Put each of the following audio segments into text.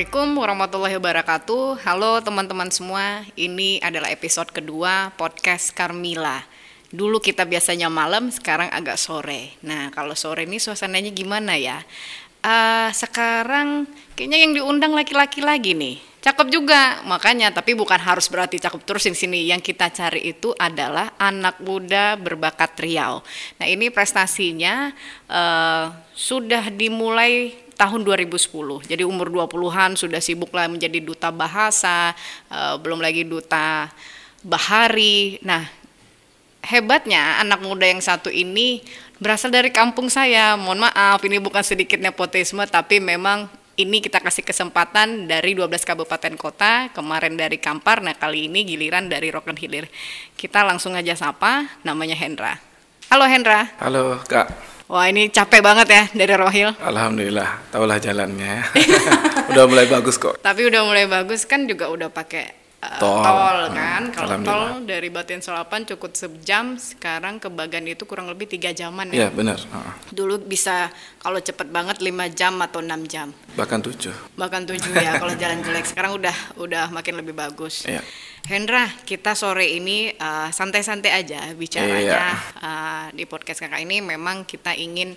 Assalamualaikum warahmatullahi wabarakatuh. Halo teman-teman semua. Ini adalah episode kedua podcast Carmila. Dulu kita biasanya malam, sekarang agak sore. Nah, kalau sore ini suasananya gimana ya? Uh, sekarang kayaknya yang diundang laki-laki lagi nih. Cakep juga, makanya tapi bukan harus berarti cakep terus di sini. Yang kita cari itu adalah anak muda berbakat Riau. Nah, ini prestasinya uh, sudah dimulai tahun 2010. Jadi umur 20-an sudah sibuk lah menjadi duta bahasa, uh, belum lagi duta bahari. Nah, hebatnya anak muda yang satu ini berasal dari kampung saya. Mohon maaf, ini bukan sedikit nepotisme, tapi memang ini kita kasih kesempatan dari 12 kabupaten kota, kemarin dari Kampar, nah kali ini giliran dari Rokan Hilir. Kita langsung aja sapa, namanya Hendra. Halo Hendra. Halo Kak. Wah ini capek banget ya dari Rohil. Alhamdulillah, tahulah jalannya. udah mulai bagus kok. Tapi udah mulai bagus kan juga udah pakai uh, tol. tol kan. Hmm, Kalau tol dari Batin Solapan cukup sejam, sekarang ke Bagan itu kurang lebih tiga jaman ya. Iya benar. Uh. Dulu bisa kalau cepet banget lima jam atau enam jam. Bahkan tujuh. Bahkan tujuh ya kalau jalan jelek. Sekarang udah udah makin lebih bagus. Iya. Hendra, kita sore ini uh, santai-santai aja bicaranya iya. uh, di podcast kakak ini. Memang kita ingin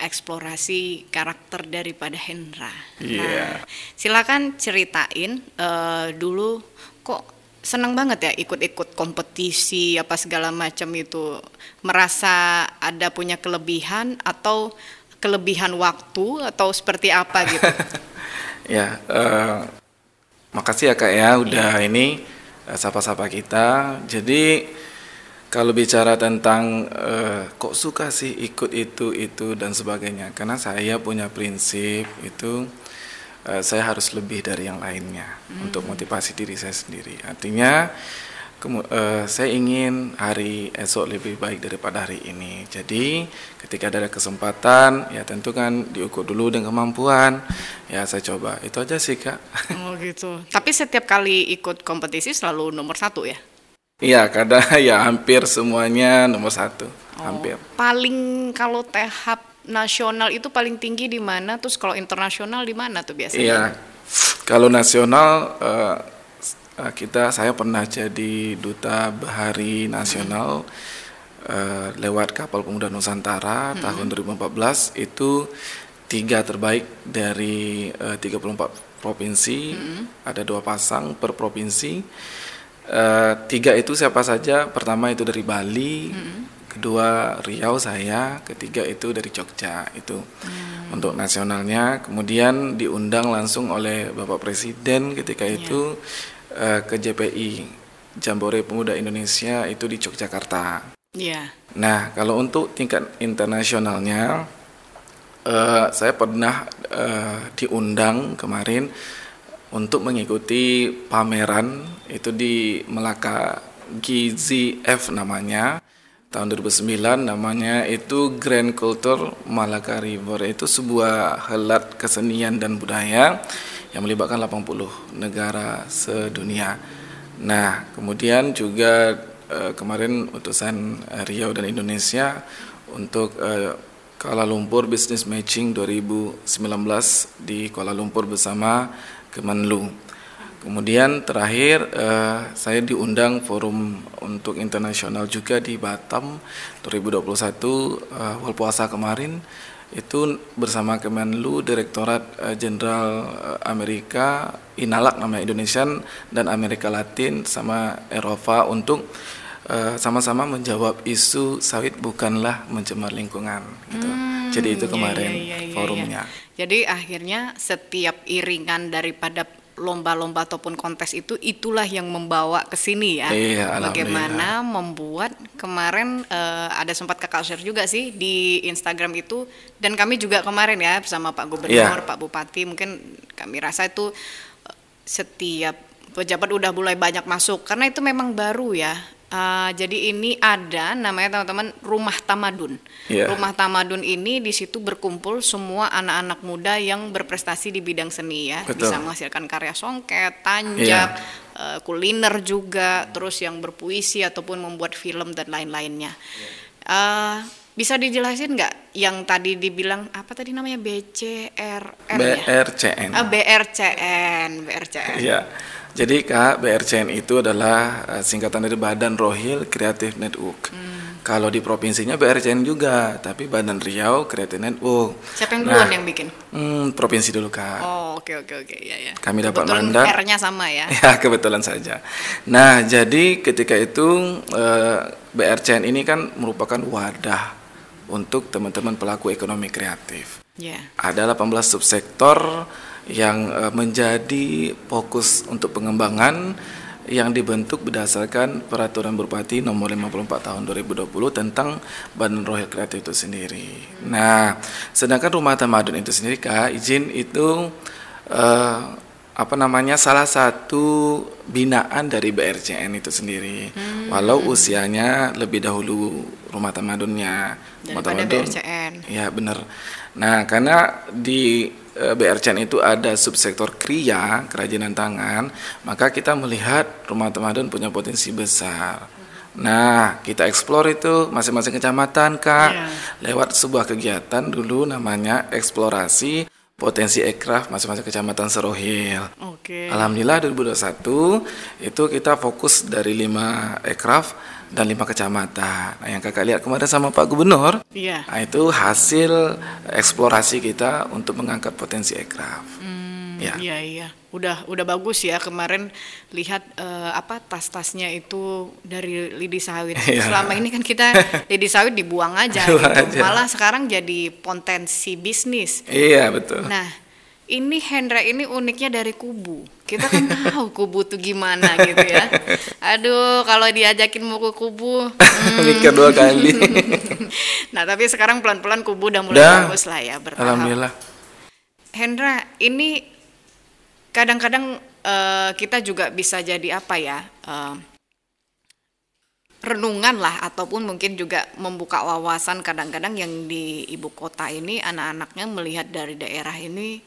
eksplorasi karakter daripada Hendra. Yeah. Nah, silakan ceritain uh, dulu kok senang banget ya ikut-ikut kompetisi apa segala macam itu? Merasa ada punya kelebihan atau kelebihan waktu atau seperti apa gitu? Ya uh, makasih ya kak ya udah yeah. ini uh, sapa-sapa kita. Jadi kalau bicara tentang uh, kok suka sih ikut itu itu dan sebagainya karena saya punya prinsip itu uh, saya harus lebih dari yang lainnya hmm. untuk motivasi diri saya sendiri. Artinya uh, saya ingin hari esok lebih baik daripada hari ini. Jadi ketika ada kesempatan, ya tentu kan diukur dulu dengan kemampuan. Ya saya coba. Itu aja sih kak. Oh gitu. Tapi setiap kali ikut kompetisi selalu nomor satu ya? Iya, kadang ya hampir semuanya nomor satu, oh, hampir. Paling kalau tahap nasional itu paling tinggi di mana? Terus kalau internasional di mana tuh biasanya? Iya, kalau nasional uh, kita saya pernah jadi duta bahari nasional hmm. uh, lewat kapal pemuda Nusantara hmm. tahun 2014 itu tiga terbaik dari uh, 34 provinsi, hmm. ada dua pasang per provinsi. Uh, tiga itu siapa saja? Pertama itu dari Bali. Hmm kedua Riau saya, ketiga itu dari Jogja itu hmm. untuk nasionalnya. Kemudian diundang langsung oleh Bapak Presiden ketika yeah. itu uh, ke JPI Jambore Pemuda Indonesia itu di Yogyakarta. Yeah. Nah kalau untuk tingkat internasionalnya, uh, saya pernah uh, diundang kemarin untuk mengikuti pameran itu di Melaka GZF namanya tahun 2009 namanya itu Grand Culture Malaka River itu sebuah helat kesenian dan budaya yang melibatkan 80 negara sedunia. Nah, kemudian juga eh, kemarin utusan eh, Riau dan Indonesia untuk eh, Kuala Lumpur Business Matching 2019 di Kuala Lumpur bersama Kemenlu. Kemudian terakhir uh, saya diundang forum untuk internasional juga di Batam 2021 uh, awal puasa kemarin itu bersama Kemenlu Direktorat eh, Jenderal uh, Amerika Inalak nama Indonesian dan Amerika Latin sama Eropa untuk sama-sama uh, menjawab isu sawit bukanlah mencemar lingkungan gitu. Hmm, Jadi itu iya, kemarin iya, iya, iya, forumnya. Jadi akhirnya setiap iringan daripada lomba-lomba ataupun kontes itu itulah yang membawa ke sini ya. Iya, Bagaimana membuat kemarin uh, ada sempat kakak share juga sih di Instagram itu dan kami juga kemarin ya bersama Pak Gubernur, yeah. Pak Bupati mungkin kami rasa itu uh, setiap pejabat udah mulai banyak masuk karena itu memang baru ya Uh, jadi ini ada namanya teman-teman Rumah Tamadun. Yeah. Rumah Tamadun ini di situ berkumpul semua anak-anak muda yang berprestasi di bidang seni ya, Betul. bisa menghasilkan karya songket, tanjak, yeah. Iya. uh, kuliner juga, terus yang berpuisi ataupun membuat film dan lain-lainnya. Yeah. Uh, Bisa dijelasin nggak yang tadi dibilang apa tadi namanya BCRN ya? BRCN. Ah, BRCN, BRCN. Iya. Jadi Kak, BRCN itu adalah uh, singkatan dari Badan Rohil Creative Network. Kalau di provinsinya BRCN juga, tapi Badan Riau Creative Network. Siapa yang Nah. duluan yang bikin? Hmm, provinsi dulu Kak. Oh, oke oke oke, ya ya. Kami dapat Kebetulan mandat. R-nya sama ya. Ya kebetulan saja. Nah jadi ketika itu eh, BRCN ini kan merupakan wadah untuk teman-teman pelaku ekonomi kreatif. Ya. Ada 18 subsektor yang eh, menjadi fokus untuk pengembangan yang dibentuk berdasarkan peraturan Bupati nomor 54 tahun 2020 tentang Badan Rohil Kreatif itu sendiri. Nah, sedangkan rumah tamadun itu sendiri Kak, izin itu eh, apa namanya salah satu binaan dari BRCN itu sendiri. Walau usianya lebih dahulu rumah tamadunnya. Rumah tamadun- BRCN. Ya benar. Nah karena di eh, BRCN itu ada subsektor kriya kerajinan tangan, maka kita melihat rumah tamadun punya potensi besar. Nah kita eksplor itu masing-masing kecamatan kak, Iya. lewat sebuah kegiatan dulu namanya eksplorasi potensi ekraf masing-masing kecamatan Serohil. Oke. Alhamdulillah 2021 itu kita fokus dari lima ekraf dan lima kecamatan. Nah, yang kakak lihat kemarin sama Pak Gubernur, Iya. nah, itu hasil eksplorasi kita untuk mengangkat potensi ekraf. Ya. Iya iya, udah udah bagus ya kemarin lihat eh, apa tas-tasnya itu dari lidi sawit. Iya. Selama ini kan kita lidi sawit dibuang aja, gitu. aja. malah sekarang jadi potensi bisnis. Iya betul. Nah, ini Hendra ini uniknya dari kubu. Kita kan tahu kubu tuh gimana gitu ya. Aduh, kalau diajakin mau ke kubu, hmm. Mikir dua kali. nah tapi sekarang pelan-pelan kubu udah mulai bagus lah ya bertahap. Alhamdulillah. Hendra, ini kadang-kadang eh, kita juga bisa jadi apa ya? eh, renungan lah ataupun mungkin juga membuka wawasan kadang-kadang yang di ibu kota ini anak-anaknya melihat dari daerah ini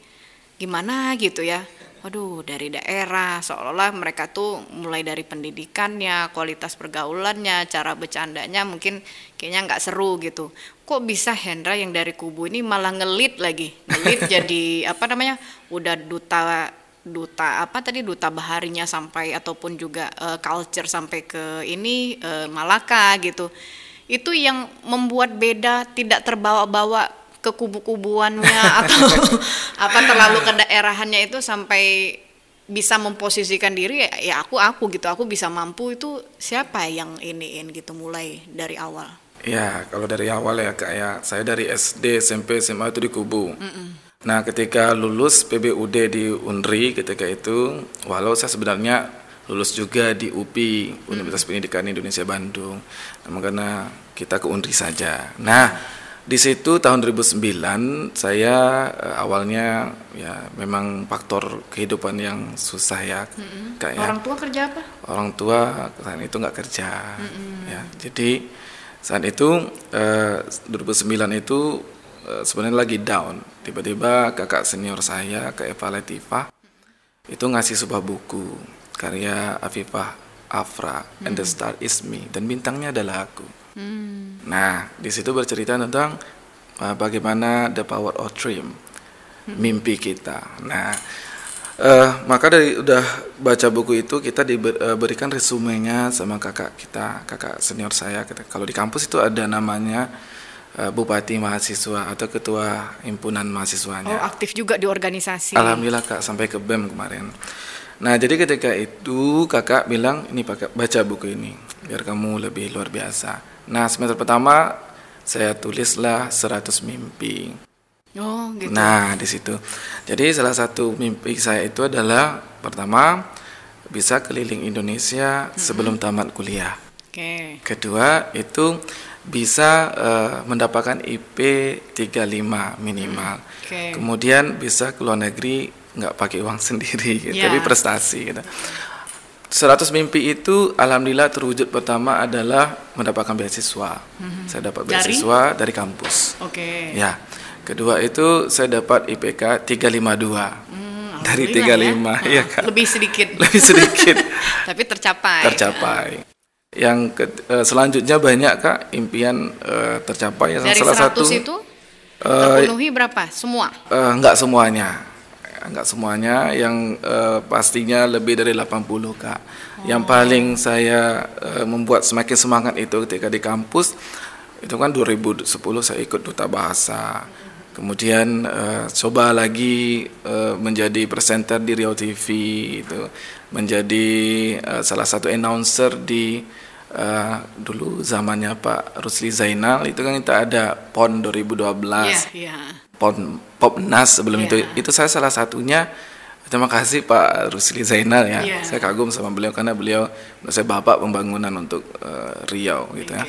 gimana gitu ya. Waduh, dari daerah seolah-olah mereka tuh mulai dari pendidikannya, kualitas pergaulannya, cara bercandanya mungkin kayaknya nggak seru gitu. Kok bisa Hendra yang dari kubu ini malah ngelit lagi, ngelit jadi apa namanya? Udah duta duta apa tadi duta baharinya sampai ataupun juga eh, culture sampai ke ini eh, Malaka gitu. Itu yang membuat beda tidak terbawa-bawa ke kubu-kubuannya atau apa terlalu ke daerahannya itu sampai bisa memposisikan diri ya, ya aku aku gitu aku bisa mampu itu siapa yang iniin gitu mulai dari awal Ya, kalau dari awal ya kak ya, saya dari SD, SMP, SMA itu di Kubu. Nah, ketika lulus PBUD di Unri ketika itu, walau saya sebenarnya lulus juga di UPI, Universitas Pendidikan Indonesia Bandung. Namun karena kita ke Unri saja. Nah, di situ tahun 2009 saya eh, awalnya ya memang faktor kehidupan yang susah ya, kak ya. Orang tua kerja apa? Orang tua saat itu nggak kerja ya. Jadi saat itu eh, 2009 itu eh, sebenarnya lagi down tiba-tiba kakak senior saya kak Eva Latifah itu ngasih sebuah buku karya Afifah Afra and the Star Is Me dan bintangnya adalah aku. Nah di situ bercerita tentang eh, bagaimana the power of dream mimpi kita. Nah Eh, maka dari udah baca buku itu kita diberikan resumenya sama kakak kita, kakak senior saya. Kalau di kampus itu ada namanya eh, bupati mahasiswa atau ketua himpunan oh mahasiswanya. aktif juga di organisasi Alhamdulillah kak sampai ke BEM kemarin. Nah jadi ketika itu kakak bilang ini pakai baca buku ini biar kamu lebih luar biasa. Nah semester pertama saya tulislah 100 mimpi. oh gitu Nah, di situ. Jadi salah satu mimpi saya itu adalah pertama bisa keliling Indonesia sebelum tamat kuliah. oke Kedua itu bisa eh, mendapatkan IP 35 minimal. Oke. Kemudian bisa ke luar negeri nggak pakai uang sendiri, gitu, Ya. tapi prestasi. Gitu. 100 mimpi itu alhamdulillah terwujud pertama adalah mendapatkan beasiswa. Saya dapat Dari? beasiswa dari kampus. oke Ya. Kedua itu saya dapat IPK 352. Hmm, dari alhamdulillah 35, ya. iya Kak. lebih sedikit Lebih sedikit tapi tercapai tercapai. Yang ke, uh, selanjutnya banyak kak impian uh, tercapai. Yang Dari salah 100 satu itu terpenuhi uh, berapa? Semua? uh, enggak semuanya. Enggak semuanya. Yang uh, pastinya lebih dari 80 kak. Oh. yang paling saya uh, membuat semakin semangat itu ketika di kampus itu kan 2010 saya ikut duta bahasa. Kemudian uh, coba lagi uh, menjadi presenter di Riau TV itu. Menjadi uh, salah satu announcer di uh, dulu zamannya Pak Rusli Zainal itu kan kita ada PON 2012 yeah, yeah. PON Popnas sebelum yeah. itu itu saya salah satunya terima kasih Pak Rusli Zainal ya yeah. saya kagum sama beliau karena beliau saya bapak pembangunan untuk uh, Riau gitu okay. ya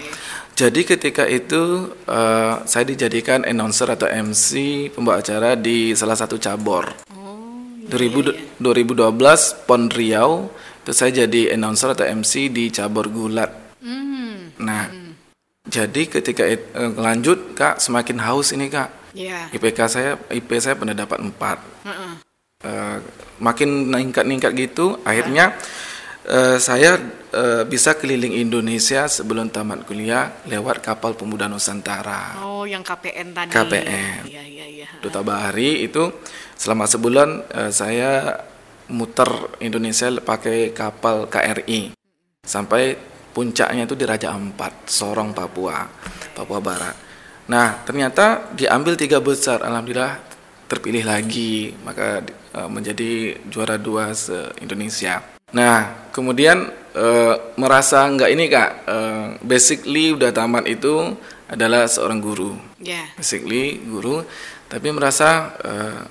jadi ketika itu uh, saya dijadikan announcer atau MC pembawa acara di salah satu cabur. Oh, iya, 2000, iya. 2012 PON Riau itu saya jadi announcer atau MC di cabur gulat. Mm. Nah, mm. jadi ketika it, uh, lanjut kak semakin haus ini kak. Yeah. IPK saya IP saya pernah dapat 4 uh -uh. Uh, makin ningkat-ningkat gitu, akhirnya uh, saya uh, bisa keliling Indonesia sebelum tamat kuliah lewat kapal pemuda Nusantara. Oh, yang KPN tadi. KPN. Iya, iya, iya. Duta Bahari itu selama sebulan uh, saya muter Indonesia pakai kapal KRI sampai puncaknya itu di Raja Ampat, Sorong, Papua, Papua Barat. Nah, ternyata diambil tiga besar, alhamdulillah terpilih lagi, maka uh, menjadi juara dua se Indonesia. Nah, kemudian uh, merasa nggak ini kak, uh, basically udah tamat itu adalah seorang guru, yeah. basically guru, tapi merasa uh,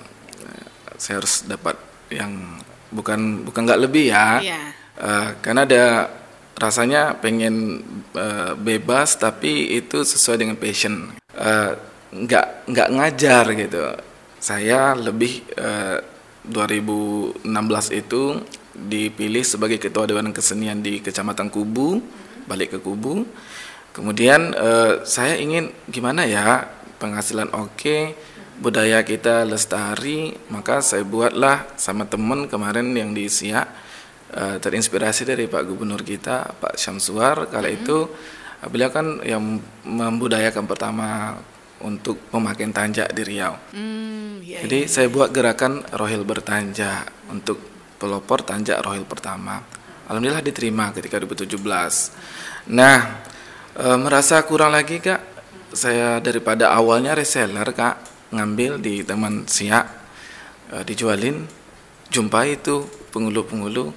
saya harus dapat yang bukan bukan nggak lebih ya. Yeah. uh, karena ada rasanya pengen uh, bebas tapi itu sesuai dengan passion. Uh, nggak nggak ngajar gitu. Saya lebih uh, 2016 itu dipilih sebagai ketua dewan kesenian di kecamatan Kubu balik ke Kubu. Kemudian uh, saya ingin gimana ya penghasilan oke okay, budaya kita lestari maka saya buatlah sama teman kemarin yang di Siak uh, terinspirasi dari Pak Gubernur kita Pak Syamsuar kala hmm. itu uh, beliau kan yang membudayakan pertama untuk memakai tanjak di Riau. Hmm, iya, Jadi iya. saya buat gerakan rohil bertanjak untuk pelopor tanjak rohil pertama. Alhamdulillah diterima ketika 2017. Nah, e, merasa kurang lagi kak, saya daripada awalnya reseller kak, ngambil di teman siak uh, dijualin jumpa itu penghulu-penghulu.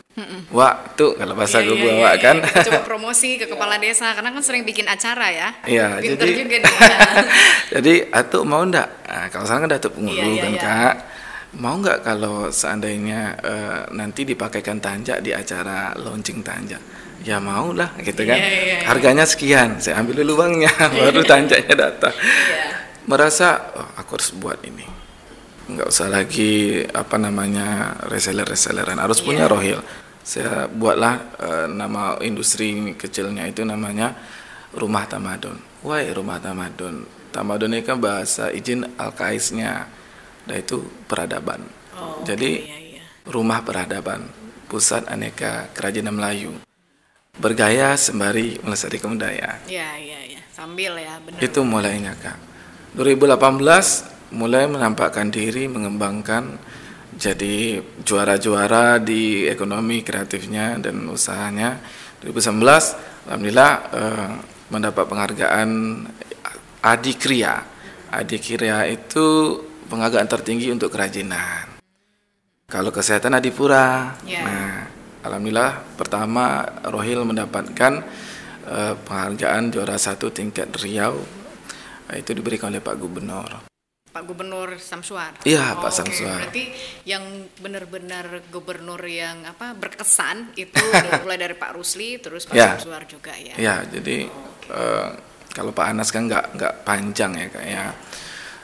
Wah tuh kalau bahasa yeah, gue yeah, bawa yeah, kan? yeah. coba promosi ke kepala desa karena kan sering bikin acara ya. Iya yeah, jadi juga jadi atuh mau ndak? Nah, kalau sekarang kan datuk penghulu yeah, yeah, kan yeah. kak? Mau nggak kalau seandainya uh, nanti dipakaikan tanjak di acara launching tanjak ya mau lah gitu kan? yeah, yeah, yeah. harganya sekian saya ambil dulu uangnya baru tanjaknya datang. Yeah merasa oh, aku harus buat ini nggak usah lagi apa namanya reseller reselleran harus yeah. punya iya. rohil saya buatlah uh, nama industri kecilnya itu namanya rumah tamadun why rumah tamadun tamadun ini kan bahasa izin alkaisnya dan itu peradaban oh, jadi okay, yeah, yeah. rumah peradaban pusat aneka kerajinan Melayu bergaya sembari melestarikan budaya. Iya, iya, iya. Sambil ya, benar. Itu mulainya, Kak. 2018 mulai menampakkan diri mengembangkan jadi juara-juara di ekonomi kreatifnya dan usahanya. 2019 alhamdulillah eh, mendapat penghargaan Adikria Adikria itu penghargaan tertinggi untuk kerajinan. Kalau kesehatan Adipura yeah. nah alhamdulillah pertama Rohil mendapatkan eh, penghargaan juara satu tingkat Riau itu diberikan oleh Pak Gubernur. Pak Gubernur Samsuar. Iya, oh, Pak okay. Samsuar. Berarti yang benar-benar gubernur yang apa berkesan itu mulai dari Pak Rusli terus Pak ya. Samsuar juga ya. Iya, jadi okay. uh, eh, kalau Pak Anas kan nggak nggak panjang ya kayak. Ya.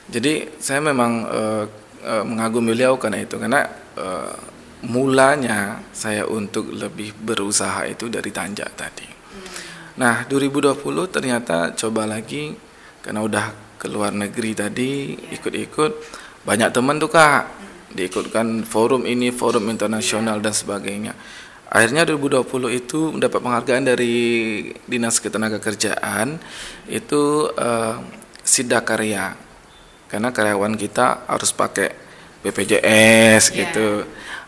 Jadi saya memang uh, uh, mengagumi beliau karena itu karena uh, mulanya saya untuk lebih berusaha itu dari tanjak tadi. Hmm. Nah, 2020 ternyata coba lagi karena udah ke luar negeri tadi ikut-ikut. Banyak teman tuh kak. Diikutkan forum ini forum internasional dan sebagainya. Akhirnya 2020 itu mendapat penghargaan dari Dinas Ketenagakerjaan itu uh, Sidakarya karena karyawan kita harus pakai BPJS yeah. gitu.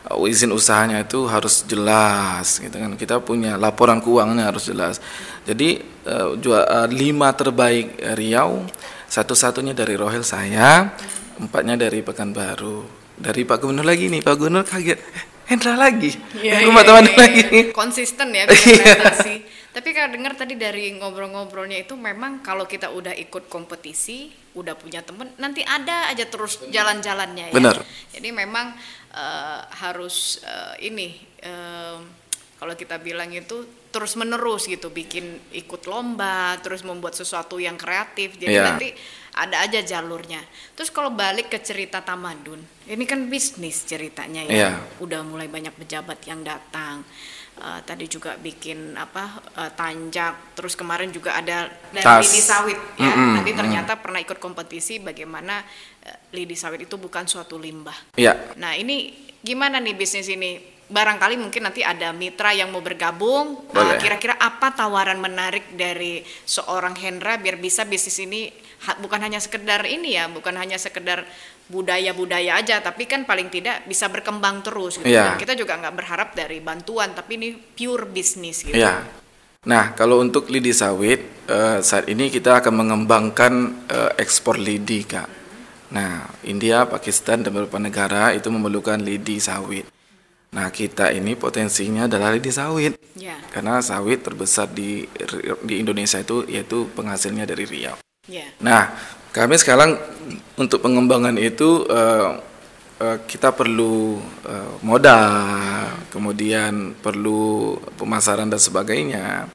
Izin usahanya itu harus jelas gitu kan. Kita punya laporan keuangannya harus jelas jadi uh, uh, lima terbaik Riau satu-satunya dari Rohel saya empatnya dari Pekanbaru dari Pak Gubernur lagi nih Pak Gubernur kaget Hendra lagi, ya, rumah ya, teman ya, lagi. Konsisten ya prestasi. Tapi kalau dengar tadi dari ngobrol-ngobrolnya itu memang kalau kita udah ikut kompetisi, udah punya temen, nanti ada aja terus jalan-jalannya ya. Benar. Jadi memang uh, harus uh, ini uh, kalau kita bilang itu terus menerus gitu, bikin ikut lomba, terus membuat sesuatu yang kreatif. Jadi yeah. nanti ada aja jalurnya. Terus kalau balik ke cerita Tamadun, ini kan bisnis ceritanya ya. Yeah. Udah mulai banyak pejabat yang datang. Uh, tadi juga bikin apa uh, tanjak terus kemarin juga ada dari lidi sawit ya mm -hmm. tadi ternyata mm -hmm. pernah ikut kompetisi bagaimana uh, lidi sawit itu bukan suatu limbah yeah. nah ini gimana nih bisnis ini barangkali mungkin nanti ada mitra yang mau bergabung kira kira-kira apa tawaran menarik dari seorang Hendra biar bisa bisnis ini bukan hanya sekedar ini ya, bukan hanya sekedar budaya-budaya aja, tapi kan paling tidak bisa berkembang terus gitu. Yeah. Dan kita juga nggak berharap dari bantuan, tapi ini pure bisnis gitu. Yeah. Nah, kalau untuk lidi sawit uh, saat ini kita akan mengembangkan uh, ekspor lidi, Kak. Nah, India, Pakistan dan beberapa negara itu memerlukan lidi sawit. Nah, kita ini potensinya adalah lidi sawit. Yeah. Karena sawit terbesar di di Indonesia itu yaitu penghasilnya dari Riau. Yeah. Nah, kami sekarang untuk pengembangan itu uh, uh, kita perlu uh, modal, kemudian perlu pemasaran dan sebagainya.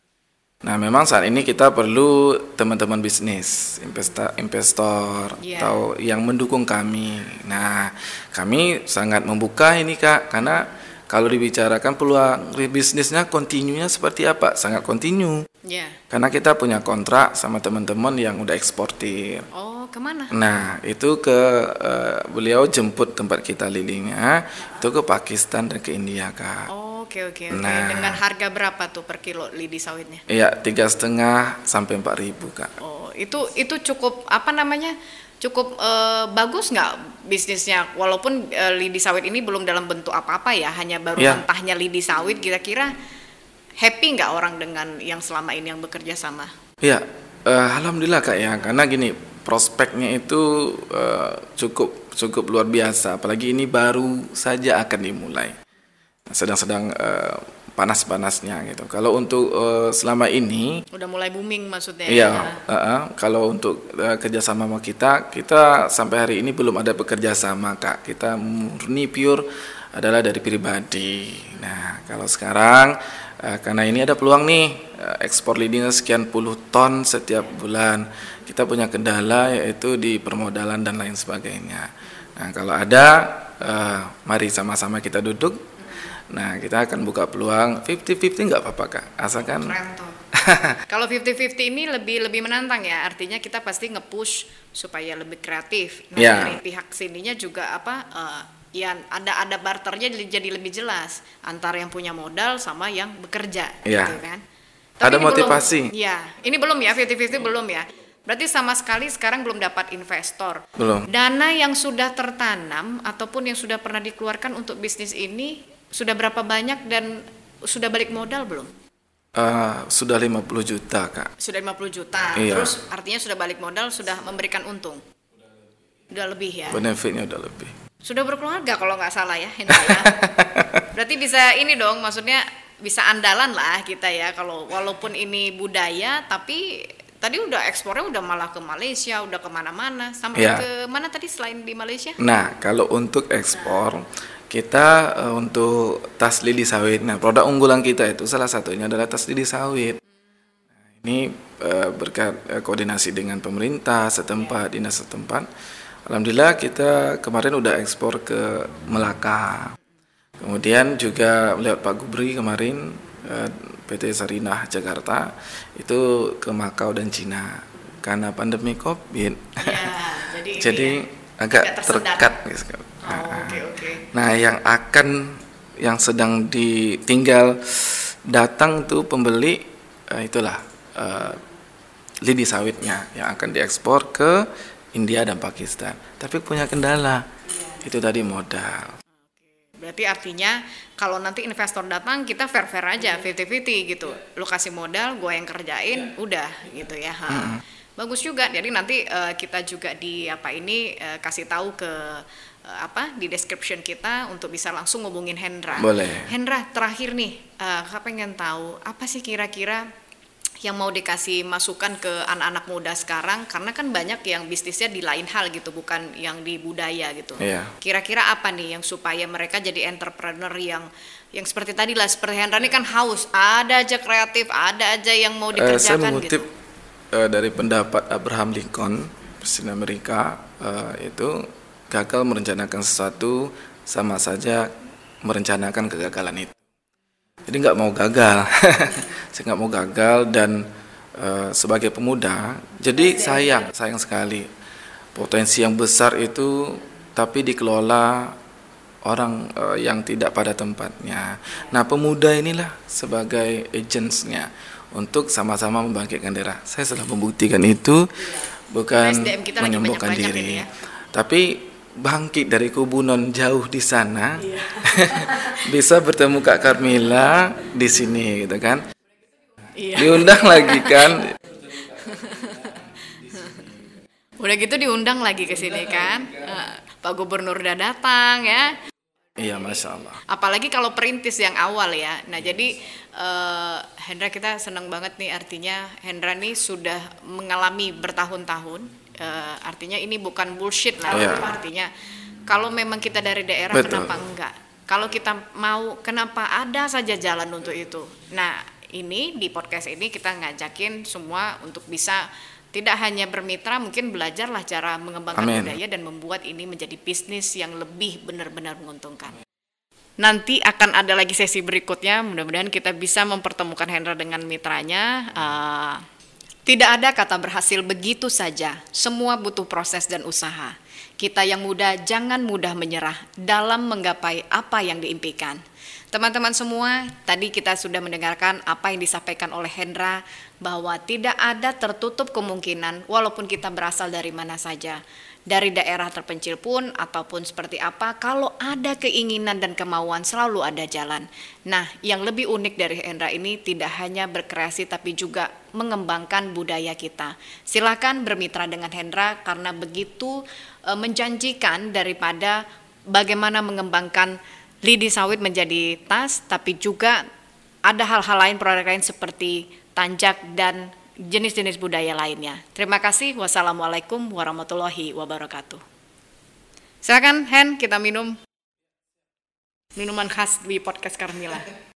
Nah, memang saat ini kita perlu teman-teman bisnis, investor, investor yeah. atau yang mendukung kami. Nah, kami sangat membuka ini kak, karena kalau dibicarakan peluang bisnisnya kontinunya seperti apa? Sangat kontinu. Yeah. Karena kita punya kontrak sama teman-teman yang udah eksportir. Oh, ke mana? Nah, itu ke uh, beliau jemput tempat kita lilingnya itu ke Pakistan dan ke India kak. Oh, oke okay, oke. Okay, okay. Nah, dengan harga berapa tuh per kilo lidi sawitnya? Iya, tiga setengah sampai empat ribu kak. Oh, itu itu cukup apa namanya? Cukup uh, bagus nggak bisnisnya walaupun uh, lidi sawit ini belum dalam bentuk apa-apa ya hanya baru yeah. mentahnya lidi sawit kira-kira happy nggak orang dengan yang selama ini yang bekerja sama? Ya, uh, alhamdulillah kak ya karena gini prospeknya itu uh, cukup cukup luar biasa apalagi ini baru saja akan dimulai sedang-sedang uh, panas-panasnya gitu. Kalau untuk uh, selama ini udah mulai booming maksudnya. Iya. Ya. Uh, uh, kalau untuk uh, kerjasama sama kita, kita sampai hari ini belum ada bekerja sama kak. Kita murni pure adalah dari pribadi. Nah kalau sekarang uh, karena ini ada peluang nih uh, ekspor leading sekian puluh ton setiap bulan. Kita punya kendala yaitu di permodalan dan lain sebagainya. Nah kalau ada, uh, mari sama-sama kita duduk Nah, kita akan buka peluang 50-50 nggak apa-apa kak, asalkan. Kalau 50-50 ini lebih lebih menantang ya, artinya kita pasti nge-push supaya lebih kreatif. Nah, yeah. dari pihak sininya juga apa? Uh, ya ada ada barternya jadi lebih jelas antara yang punya modal sama yang bekerja, yeah. gitu kan? Tapi ada motivasi. Belum, ya, ini belum ya 50-50 belum ya. Berarti sama sekali sekarang belum dapat investor. Belum. Dana yang sudah tertanam ataupun yang sudah pernah dikeluarkan untuk bisnis ini sudah berapa banyak dan sudah balik modal belum? Uh, sudah 50 juta kak. Sudah 50 juta. Iya. Terus artinya sudah balik modal sudah memberikan untung. Udah lebih ya. Benefitnya udah lebih. Sudah berkeluarga kalau nggak salah ya, ya. Berarti bisa ini dong, maksudnya bisa andalan lah kita ya kalau walaupun ini budaya tapi tadi udah ekspornya udah malah ke Malaysia, udah ke mana-mana. Sampai ya. ke mana tadi selain di Malaysia? Nah, kalau untuk ekspor kita uh, untuk tas lidi sawit. Nah, produk unggulan kita itu salah satunya adalah tas lidi sawit. Nah, ini uh, berkat uh, koordinasi dengan pemerintah setempat, dinas setempat. Alhamdulillah kita kemarin udah ekspor ke Melaka. Kemudian juga lewat Pak Gubri kemarin uh, PT Sarinah Jakarta itu ke Makau dan Cina karena pandemi Covid. Ya, jadi, jadi agak terkat Oh, okay, okay. Nah, yang akan yang sedang ditinggal datang tuh pembeli uh, itulah uh, lidi sawitnya yang akan diekspor ke India dan Pakistan. Tapi punya kendala, itu tadi modal. Berarti artinya kalau nanti investor datang kita fair fair aja, 50-50 gitu. Lu kasih modal, gue yang kerjain, udah gitu ya. Ha. Hmm. Bagus juga. Jadi nanti uh, kita juga di apa ini uh, kasih tahu ke uh, apa di description kita untuk bisa langsung ngubungin Hendra. Boleh. Hendra terakhir nih, uh, pengen tahu apa sih kira-kira yang mau dikasih masukan ke anak-anak muda sekarang karena kan banyak yang bisnisnya di lain hal gitu bukan yang di budaya gitu. Iya. Kira-kira apa nih yang supaya mereka jadi entrepreneur yang yang seperti tadi lah seperti Hendra ini kan haus, ada aja kreatif, ada aja yang mau dikerjakan uh, saya mengutip gitu. uh, dari pendapat Abraham Lincoln Presiden Amerika uh, itu gagal merencanakan sesuatu sama saja merencanakan kegagalan itu. Jadi nggak mau gagal. Saya nggak mau gagal dan uh, sebagai pemuda jadi sayang sayang sekali. Potensi yang besar itu tapi dikelola orang uh, yang tidak pada tempatnya. Nah pemuda inilah sebagai agentsnya untuk sama-sama membangkitkan daerah saya sudah membuktikan itu bukan menyembuhkan diri. ya. tapi bangkit dari kubunan jauh di sana iya. bisa bertemu Kak Carmila di sini gitu kan iya. diundang lagi kan udah gitu diundang lagi ke sini kan uh, Pak Gubernur udah datang ya Iya, masya Allah. Apalagi kalau perintis yang awal ya. Nah, jadi uh, Hendra kita senang banget nih artinya Hendra nih sudah mengalami bertahun-tahun uh, artinya ini bukan bullshit lah yeah. artinya kalau memang kita dari daerah Betul. kenapa enggak kalau kita mau kenapa ada saja jalan untuk itu nah ini di podcast ini kita ngajakin semua untuk bisa tidak hanya bermitra mungkin belajarlah cara mengembangkan Amin. budaya dan membuat ini menjadi bisnis yang lebih benar-benar menguntungkan nanti akan ada lagi sesi berikutnya mudah-mudahan kita bisa mempertemukan Hendra dengan mitranya uh, tidak ada kata berhasil begitu saja, semua butuh proses dan usaha. Kita yang muda jangan mudah menyerah dalam menggapai apa yang diimpikan. Teman-teman semua, tadi kita sudah mendengarkan apa yang disampaikan oleh Hendra bahwa tidak ada tertutup kemungkinan walaupun kita berasal dari mana saja dari daerah terpencil pun ataupun seperti apa kalau ada keinginan dan kemauan selalu ada jalan. Nah, yang lebih unik dari Hendra ini tidak hanya berkreasi tapi juga mengembangkan budaya kita. Silakan bermitra dengan Hendra karena begitu e, menjanjikan daripada bagaimana mengembangkan lidi sawit menjadi tas tapi juga ada hal-hal lain produk lain seperti tanjak dan jenis-jenis budaya lainnya. Terima kasih. Wassalamualaikum warahmatullahi wabarakatuh. Silakan Hen, kita minum minuman khas di podcast Carmila.